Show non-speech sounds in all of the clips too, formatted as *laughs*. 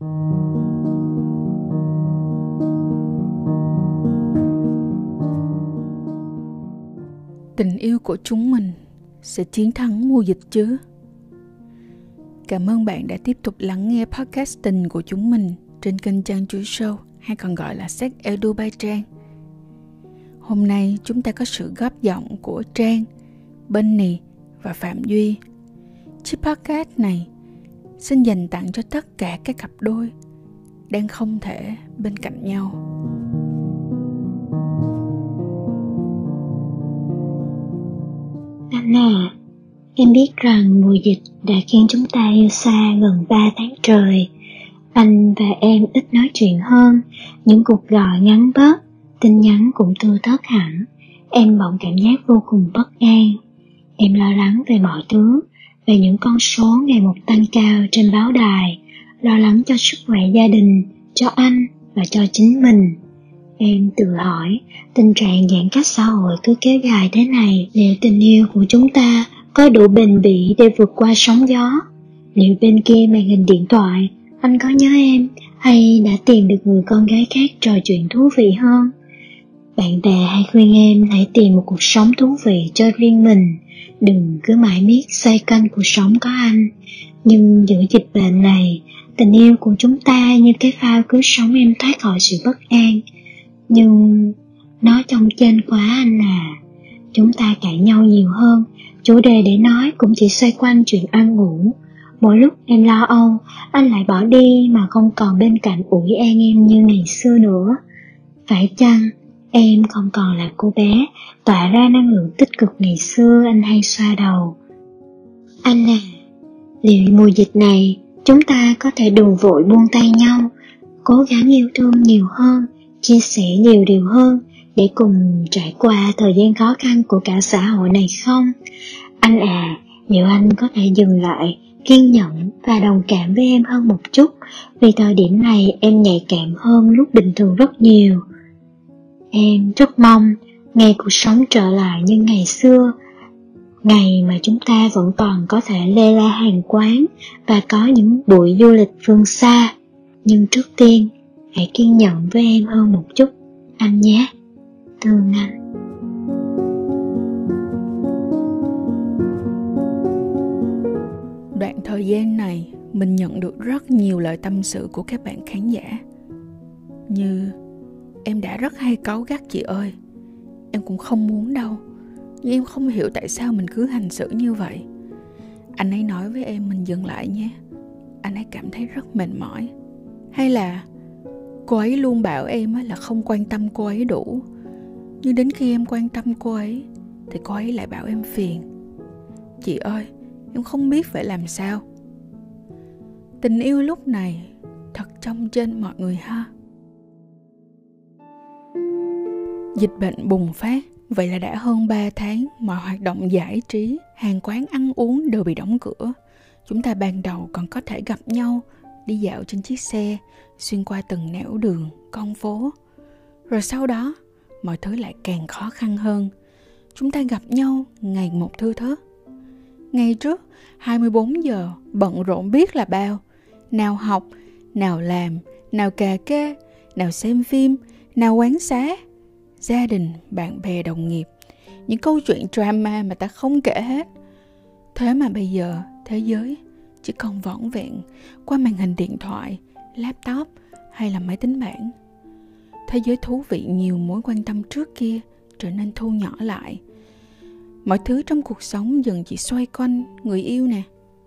tình yêu của chúng mình sẽ chiến thắng mùa dịch chứ? Cảm ơn bạn đã tiếp tục lắng nghe podcast tình của chúng mình trên kênh trang chuối show, hay còn gọi là sách edu by trang. Hôm nay chúng ta có sự góp giọng của trang benny và phạm duy. Chiếc podcast này xin dành tặng cho tất cả các cặp đôi đang không thể bên cạnh nhau. Anh à em biết rằng mùa dịch đã khiến chúng ta yêu xa gần 3 tháng trời. Anh và em ít nói chuyện hơn, những cuộc gọi ngắn bớt, tin nhắn cũng thưa thớt hẳn. Em bỗng cảm giác vô cùng bất an. Em lo lắng về mọi thứ về những con số ngày một tăng cao trên báo đài, lo lắng cho sức khỏe gia đình, cho anh và cho chính mình. Em tự hỏi, tình trạng giãn cách xã hội cứ kéo dài thế này, liệu tình yêu của chúng ta có đủ bền bỉ để vượt qua sóng gió? Liệu bên kia màn hình điện thoại, anh có nhớ em hay đã tìm được người con gái khác trò chuyện thú vị hơn? Bạn bè hay khuyên em hãy tìm một cuộc sống thú vị cho riêng mình đừng cứ mãi miết xoay quanh cuộc sống có anh. Nhưng giữa dịch bệnh này, tình yêu của chúng ta như cái phao cứ sống em thoát khỏi sự bất an. Nhưng nó trong trên quá anh à. Chúng ta cãi nhau nhiều hơn. Chủ đề để nói cũng chỉ xoay quanh chuyện ăn ngủ. Mỗi lúc em lo âu, anh lại bỏ đi mà không còn bên cạnh ủi an em như ngày xưa nữa. Phải chăng em không còn là cô bé, tỏa ra năng lượng tích cực ngày xưa anh hay xoa đầu. Anh à liệu mùa dịch này chúng ta có thể đừng vội buông tay nhau, cố gắng yêu thương nhiều hơn, chia sẻ nhiều điều hơn để cùng trải qua thời gian khó khăn của cả xã hội này không? Anh à liệu anh có thể dừng lại, kiên nhẫn và đồng cảm với em hơn một chút? Vì thời điểm này em nhạy cảm hơn lúc bình thường rất nhiều em rất mong ngày cuộc sống trở lại như ngày xưa. Ngày mà chúng ta vẫn còn có thể lê la hàng quán và có những buổi du lịch phương xa. Nhưng trước tiên, hãy kiên nhẫn với em hơn một chút. Anh nhé. Thương anh đoạn thời gian này, mình nhận được rất nhiều lời tâm sự của các bạn khán giả, như em đã rất hay cáu gắt chị ơi. Em cũng không muốn đâu. Nhưng em không hiểu tại sao mình cứ hành xử như vậy. Anh ấy nói với em mình dừng lại nhé. Anh ấy cảm thấy rất mệt mỏi. Hay là cô ấy luôn bảo em là không quan tâm cô ấy đủ. Nhưng đến khi em quan tâm cô ấy, thì cô ấy lại bảo em phiền. Chị ơi, em không biết phải làm sao. Tình yêu lúc này, thật trong trên mọi người ha. Dịch bệnh bùng phát. Vậy là đã hơn 3 tháng mọi hoạt động giải trí hàng quán ăn uống đều bị đóng cửa. Chúng ta ban đầu còn có thể gặp nhau đi dạo trên chiếc xe xuyên qua từng nẻo đường con phố. Rồi sau đó mọi thứ lại càng khó khăn hơn. Chúng ta gặp nhau ngày một thư thớt. Ngày trước, 24 giờ, bận rộn biết là bao. Nào học, nào làm, nào cà kê, nào xem phim, nào quán xá. Gia đình, bạn bè, đồng nghiệp. Những câu chuyện drama mà ta không kể hết. Thế mà bây giờ, thế giới chỉ còn võng vẹn qua màn hình điện thoại, laptop hay là máy tính bảng. Thế giới thú vị nhiều mối quan tâm trước kia trở nên thu nhỏ lại – mọi thứ trong cuộc sống dần chỉ xoay quanh người yêu nè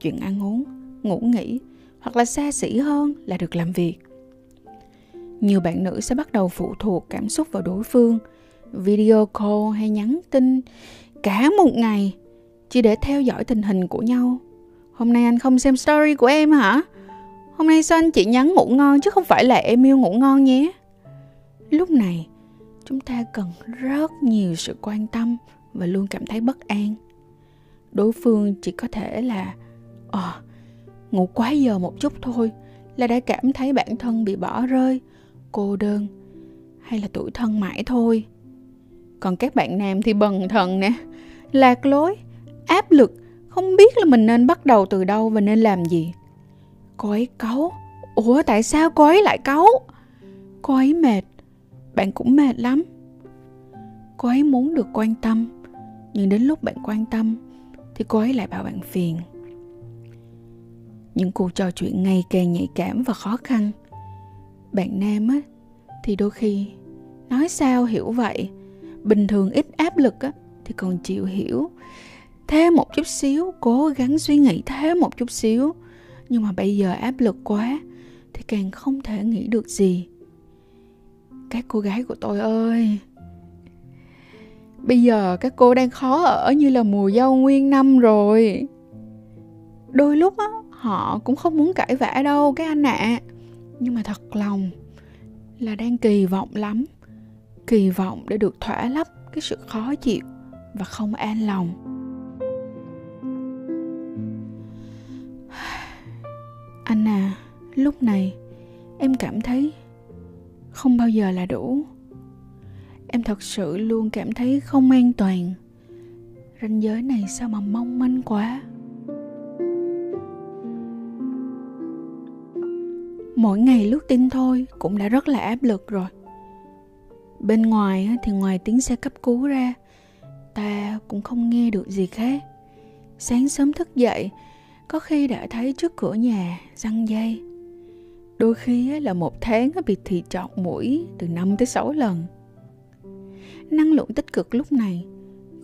chuyện ăn uống ngủ nghỉ hoặc là xa xỉ hơn là được làm việc nhiều bạn nữ sẽ bắt đầu phụ thuộc cảm xúc vào đối phương. Video call hay nhắn tin cả một ngày chỉ để theo dõi tình hình của nhau. Hôm nay anh không xem story của em hả? Hôm nay sao anh chị nhắn ngủ ngon chứ không phải là em yêu ngủ ngon nhé? Lúc này, chúng ta cần rất nhiều sự quan tâm và luôn cảm thấy bất an. Đối phương chỉ có thể là ờ ngủ quá giờ một chút thôi là đã cảm thấy bản thân bị bỏ rơi cô đơn hay là tuổi thân mãi thôi. Còn các bạn nam thì bần thần nè. Lạc lối, áp lực, không biết là mình nên bắt đầu từ đâu và nên làm gì. Cô ấy cáu. Ủa, tại sao cô ấy lại cáu? Cô ấy mệt. Bạn cũng mệt lắm. Cô ấy muốn được quan tâm. Nhưng đến lúc bạn quan tâm, thì cô ấy lại bảo bạn phiền. Những cuộc trò chuyện ngày càng nhạy cảm và khó khăn bạn nam á, thì đôi khi nói sao hiểu vậy. Bình thường ít áp lực á, thì còn chịu hiểu. Thêm một chút xíu, cố gắng suy nghĩ thêm một chút xíu. Nhưng mà bây giờ áp lực quá, thì càng không thể nghĩ được gì. Các cô gái của tôi ơi, bây giờ các cô đang khó ở như là mùa dâu nguyên năm rồi. Đôi lúc á, họ cũng không muốn cãi vã đâu cái anh ạ. à nhưng mà thật lòng là đang kỳ vọng lắm. Kỳ vọng để được thỏa lấp cái sự khó chịu và không an lòng. Anh à lúc này em cảm thấy không bao giờ là đủ. Em thật sự luôn cảm thấy không an toàn. Ranh giới này sao mà mong manh quá? Mỗi ngày lướt tin thôi, cũng đã rất là áp lực rồi. Bên ngoài thì ngoài tiếng xe cấp cứu ra, ta cũng không nghe được gì khác. Sáng sớm thức dậy, có khi đã thấy trước cửa nhà, răng dây. Đôi khi là một tháng bị thị trọt mũi từ 5 tới 6 lần. Năng lượng tích cực lúc này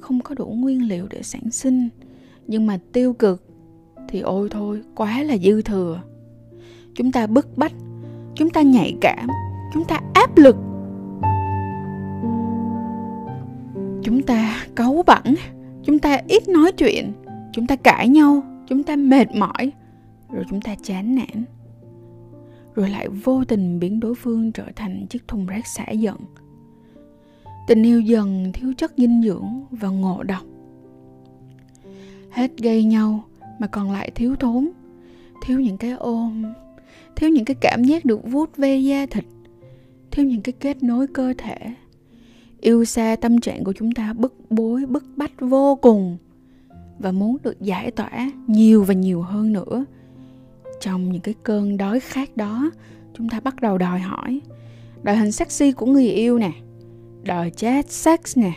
không có đủ nguyên liệu để sản sinh, nhưng mà tiêu cực thì ôi thôi, quá là dư thừa chúng ta bức bách, chúng ta nhạy cảm, chúng ta áp lực. Chúng ta cấu bẩn, chúng ta ít nói chuyện, chúng ta cãi nhau, chúng ta mệt mỏi, rồi chúng ta chán nản. Rồi lại vô tình biến đối phương trở thành chiếc thùng rác xả giận. Tình yêu dần thiếu chất dinh dưỡng và ngộ độc. Hết gây nhau mà còn lại thiếu thốn, thiếu những cái ôm thiếu những cái cảm giác được vuốt ve da thịt. Thiếu những cái kết nối cơ thể. Yêu xa tâm trạng của chúng ta bức bối, bức bách vô cùng. Và muốn được giải tỏa nhiều và nhiều hơn nữa. Trong những cái cơn đói khát đó, chúng ta bắt đầu đòi hỏi. Đòi hình sexy của người yêu nè. Đòi chat sex nè.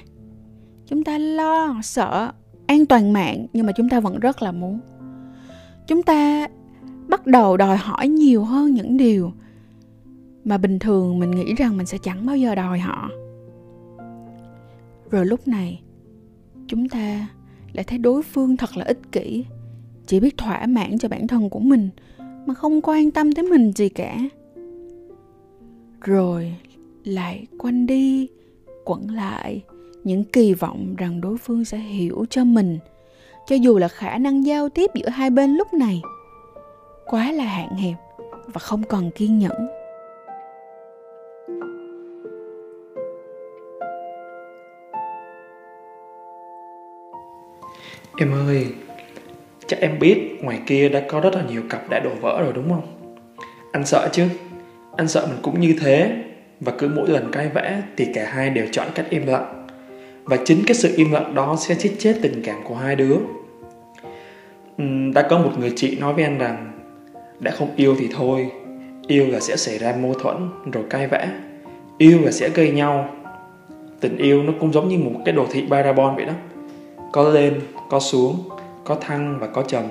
Chúng ta lo sợ an toàn mạng, nhưng mà chúng ta vẫn rất là muốn. Chúng ta bắt đầu đòi hỏi nhiều hơn những điều mà bình thường mình nghĩ rằng mình sẽ chẳng bao giờ đòi họ. Rồi lúc này, chúng ta lại thấy đối phương thật là ích kỷ, chỉ biết thỏa mãn cho bản thân của mình mà không quan tâm tới mình gì cả. Rồi lại quanh đi, quẩn lại những kỳ vọng rằng đối phương sẽ hiểu cho mình, cho dù là khả năng giao tiếp giữa hai bên lúc này quá là hạn hẹp và không còn kiên nhẫn Em ơi, chắc em biết ngoài kia đã có rất là nhiều cặp đã đổ vỡ rồi đúng không? Anh sợ chứ? Anh sợ mình cũng như thế và cứ mỗi lần cãi vã thì cả hai đều chọn cách im lặng và chính cái sự im lặng đó sẽ chết chết tình cảm của hai đứa đã có một người chị nói với anh rằng đã không yêu thì thôi. Yêu là sẽ xảy ra mâu thuẫn, rồi cãi vã. Yêu là sẽ gây nhau. Tình yêu nó cũng giống như một cái đồ thị parabol vậy đó. Có lên, có xuống, có thăng và có trầm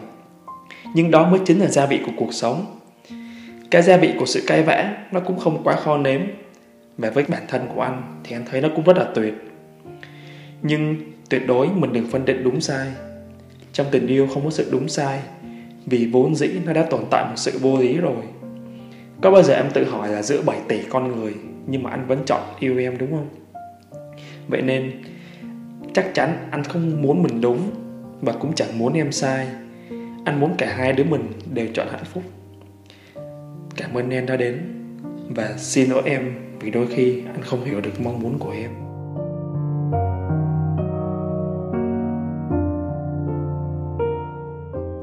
nhưng đó mới chính là gia vị của cuộc sống. Cái gia vị của sự cay vã nó cũng không quá khó nếm. Và với bản thân của anh thì anh thấy nó cũng rất là tuyệt. Nhưng tuyệt đối mình đừng phân định đúng sai. Trong tình yêu không có sự đúng sai vì vốn dĩ nó đã tồn tại một sự vô lý rồi. Có bao giờ em tự hỏi là giữa 7 tỷ con người, nhưng mà anh vẫn chọn yêu em đúng không? Vậy nên, chắc chắn anh không muốn mình đúng và cũng chẳng muốn em sai. Anh muốn cả hai đứa mình đều chọn hạnh phúc. Cảm ơn em đã đến và xin lỗi em vì đôi khi anh không hiểu được mong muốn của em.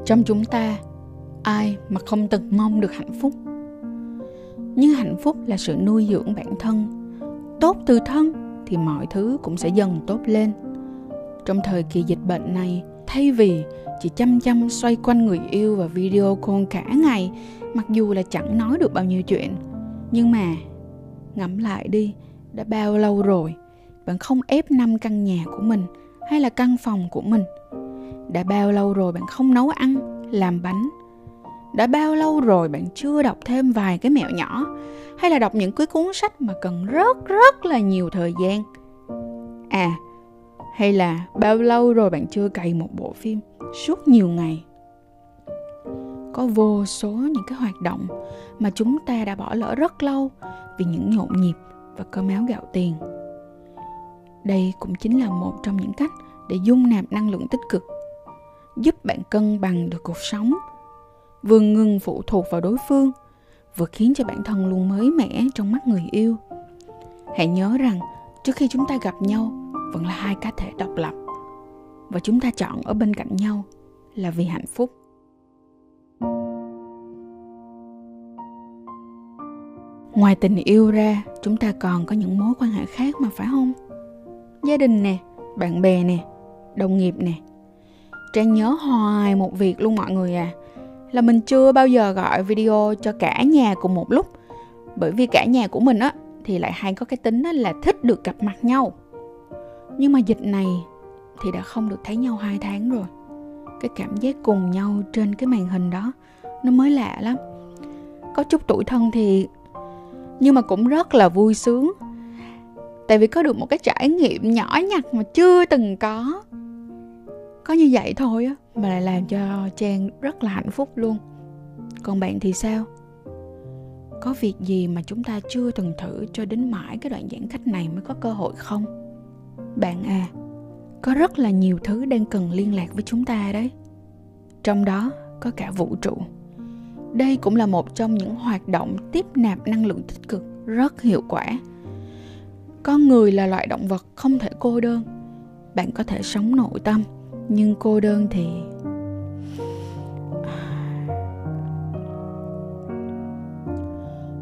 Trong chúng ta, ai mà không từng mong được hạnh phúc? Nhưng hạnh phúc là sự nuôi dưỡng bản thân. Tốt từ thân thì mọi thứ cũng sẽ dần tốt lên. Trong thời kỳ dịch bệnh này, thay vì chỉ chăm chăm xoay quanh người yêu và video call cả ngày, mặc dù là chẳng nói được bao nhiêu chuyện, nhưng mà, ngẫm lại đi, đã bao lâu rồi bạn không ép năm căn nhà của mình hay là căn phòng của mình đã bao lâu rồi bạn không nấu ăn, làm bánh? Đã bao lâu rồi bạn chưa đọc thêm vài cái mẹo nhỏ? Hay là đọc những cái cuốn sách mà cần rất rất là nhiều thời gian? À hay là bao lâu rồi bạn chưa cày một bộ phim suốt nhiều ngày? Có vô số những cái hoạt động mà chúng ta đã bỏ lỡ rất lâu vì những nhộn nhịp và cơm áo gạo tiền. Đây cũng chính là một trong những cách để dung nạp năng lượng tích cực giúp bạn cân bằng được cuộc sống. Vừa ngừng phụ thuộc vào đối phương, vừa khiến cho bản thân luôn mới mẻ trong mắt người yêu. Hãy nhớ rằng, trước khi chúng ta gặp nhau, vẫn là hai cá thể độc lập. Và chúng ta chọn ở bên cạnh nhau là vì hạnh phúc. Ngoài tình yêu ra, chúng ta còn có những mối quan hệ khác mà phải không? Gia đình nè, bạn bè nè, đồng nghiệp nè trang nhớ hoài một việc luôn mọi người à. Là mình chưa bao giờ gọi video cho cả nhà cùng một lúc. Bởi vì cả nhà của mình á, thì lại hay có cái tính là thích được gặp mặt nhau. Nhưng mà dịch này thì đã không được thấy nhau hai tháng rồi. Cái cảm giác cùng nhau trên cái màn hình đó, nó mới lạ lắm. Có chút tuổi thân thì, nhưng mà cũng rất là vui sướng. Tại vì có được một cái trải nghiệm nhỏ nhặt mà chưa từng có có như vậy thôi á, mà lại làm cho trang rất là hạnh phúc luôn. Còn bạn thì sao? Có việc gì mà chúng ta chưa từng thử cho đến mãi cái đoạn giãn cách này mới có cơ hội không? Bạn à có rất là nhiều thứ đang cần liên lạc với chúng ta đấy. Trong đó có cả vũ trụ. Đây cũng là một trong những hoạt động tiếp nạp năng lượng tích cực rất hiệu quả. Con người là loại động vật không thể cô đơn. Bạn có thể sống nội tâm nhưng cô đơn thì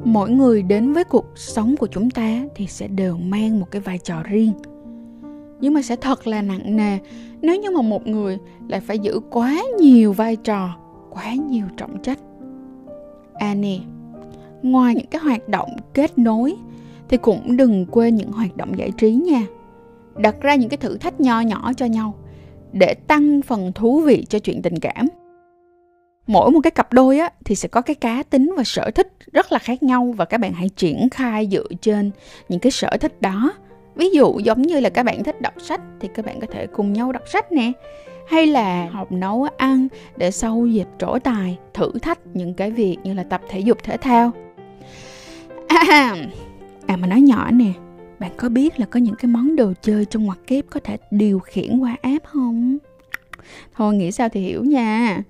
mỗi người đến với cuộc sống của chúng ta thì sẽ đều mang một cái vai trò riêng. Nhưng mà sẽ thật là nặng nề nếu như mà một người lại phải giữ quá nhiều vai trò, quá nhiều trọng trách. À nè, ngoài những cái hoạt động kết nối thì cũng đừng quên những hoạt động giải trí nha. Đặt ra những cái thử thách nho nhỏ cho nhau để tăng phần thú vị cho chuyện tình cảm. Mỗi một cái cặp đôi á thì sẽ có cái cá tính và sở thích rất là khác nhau và các bạn hãy triển khai dựa trên những cái sở thích đó. Ví dụ giống như là các bạn thích đọc sách thì các bạn có thể cùng nhau đọc sách nè. Hay là học nấu ăn để sau dịch trổ tài thử thách những cái việc như là tập thể dục thể thao. À, à mà nói nhỏ nè bạn có biết là có những cái món đồ chơi trong ngoặc kép có thể điều khiển qua app không? Thôi, nghĩ sao thì hiểu nha.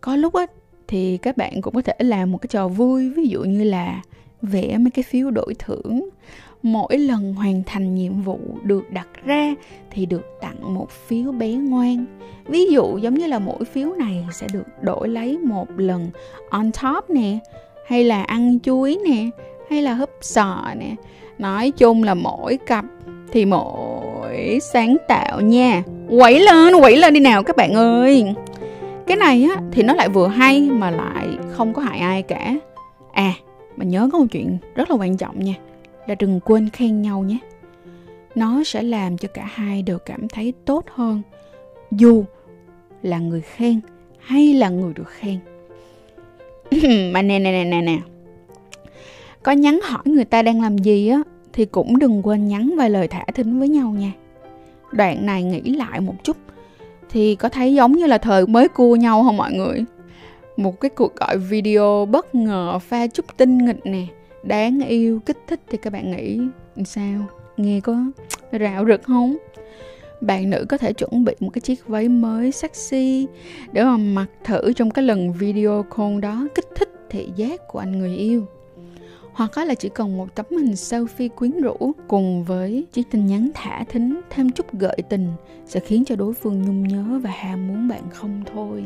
Có lúc á, thì các bạn cũng có thể làm một cái trò vui, ví dụ như là vẽ mấy cái phiếu đổi thưởng. Mỗi lần hoàn thành nhiệm vụ được đặt ra thì được tặng một phiếu bé ngoan. Ví dụ giống như là mỗi phiếu này sẽ được đổi lấy một lần on top nè, hay là ăn chuối nè hay là húp sò nè. Nói chung là mỗi cặp thì mỗi sáng tạo nha. Quẩy lên quẩy lên đi nào các bạn ơi. Cái này á, thì nó lại vừa hay mà lại không có hại ai cả. À mà nhớ có một chuyện rất là quan trọng nha, là đừng quên khen nhau nhé. Nó sẽ làm cho cả hai đều cảm thấy tốt hơn. Dù là người khen hay là người được khen. *laughs* Mà nè nè nè nè nè có nhắn hỏi người ta đang làm gì á, thì cũng đừng quên nhắn vài lời thả thính với nhau nha. Đoạn này nghĩ lại một chút, thì có thấy giống như là thời mới cua nhau không mọi người? Một cái cuộc gọi video bất ngờ pha chút tinh nghịch nè, đáng yêu, kích thích thì các bạn nghĩ sao? Nghe có rạo rực không? Bạn nữ có thể chuẩn bị một cái chiếc váy mới sexy để mà mặc thử trong cái lần video call đó kích thích thị giác của anh người yêu hoặc là chỉ cần một tấm hình selfie quyến rũ cùng với chiếc tin nhắn thả thính thêm chút gợi tình sẽ khiến cho đối phương nhung nhớ và ham muốn bạn không thôi.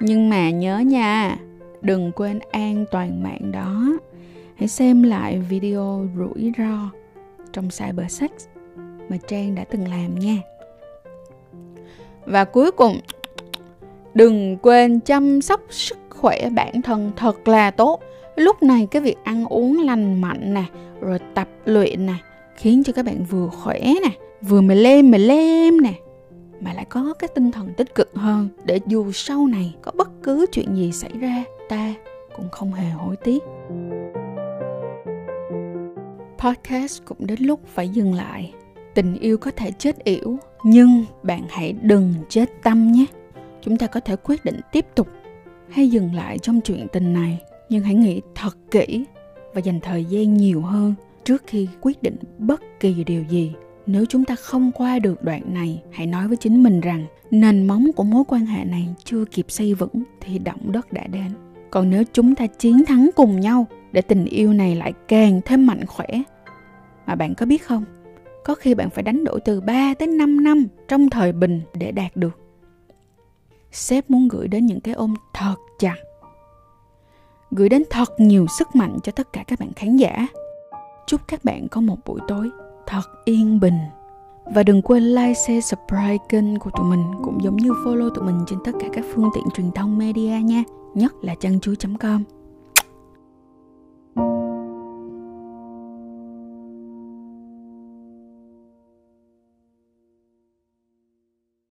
Nhưng mà nhớ nha, đừng quên an toàn mạng đó. Hãy xem lại video rủi ro trong cyber sex mà trang đã từng làm nha. Và cuối cùng, đừng quên chăm sóc sức khỏe bản thân thật là tốt. Lúc này cái việc ăn uống lành mạnh nè, rồi tập luyện nè, khiến cho các bạn vừa khỏe nè, vừa mày lem mày lem nè, mà lại có cái tinh thần tích cực hơn. Để dù sau này có bất cứ chuyện gì xảy ra, ta cũng không hề hối tiếc. Podcast cũng đến lúc phải dừng lại. Tình yêu có thể chết yểu, nhưng bạn hãy đừng chết tâm nhé. Chúng ta có thể quyết định tiếp tục hay dừng lại trong chuyện tình này. Nhưng hãy nghĩ thật kỹ và dành thời gian nhiều hơn trước khi quyết định bất kỳ điều gì. Nếu chúng ta không qua được đoạn này, hãy nói với chính mình rằng nền móng của mối quan hệ này chưa kịp xây vững thì động đất đã đến. Còn nếu chúng ta chiến thắng cùng nhau để tình yêu này lại càng thêm mạnh khỏe. Mà bạn có biết không? Có khi bạn phải đánh đổi từ 3 đến 5 năm trong thời bình để đạt được sếp muốn gửi đến những cái ôm thật chặt. Gửi đến thật nhiều sức mạnh cho tất cả các bạn khán giả. Chúc các bạn có một buổi tối thật yên bình. Và đừng quên like, share, subscribe kênh của tụi mình cũng giống như follow tụi mình trên tất cả các phương tiện truyền thông media nha. Nhất là chăn chuối.com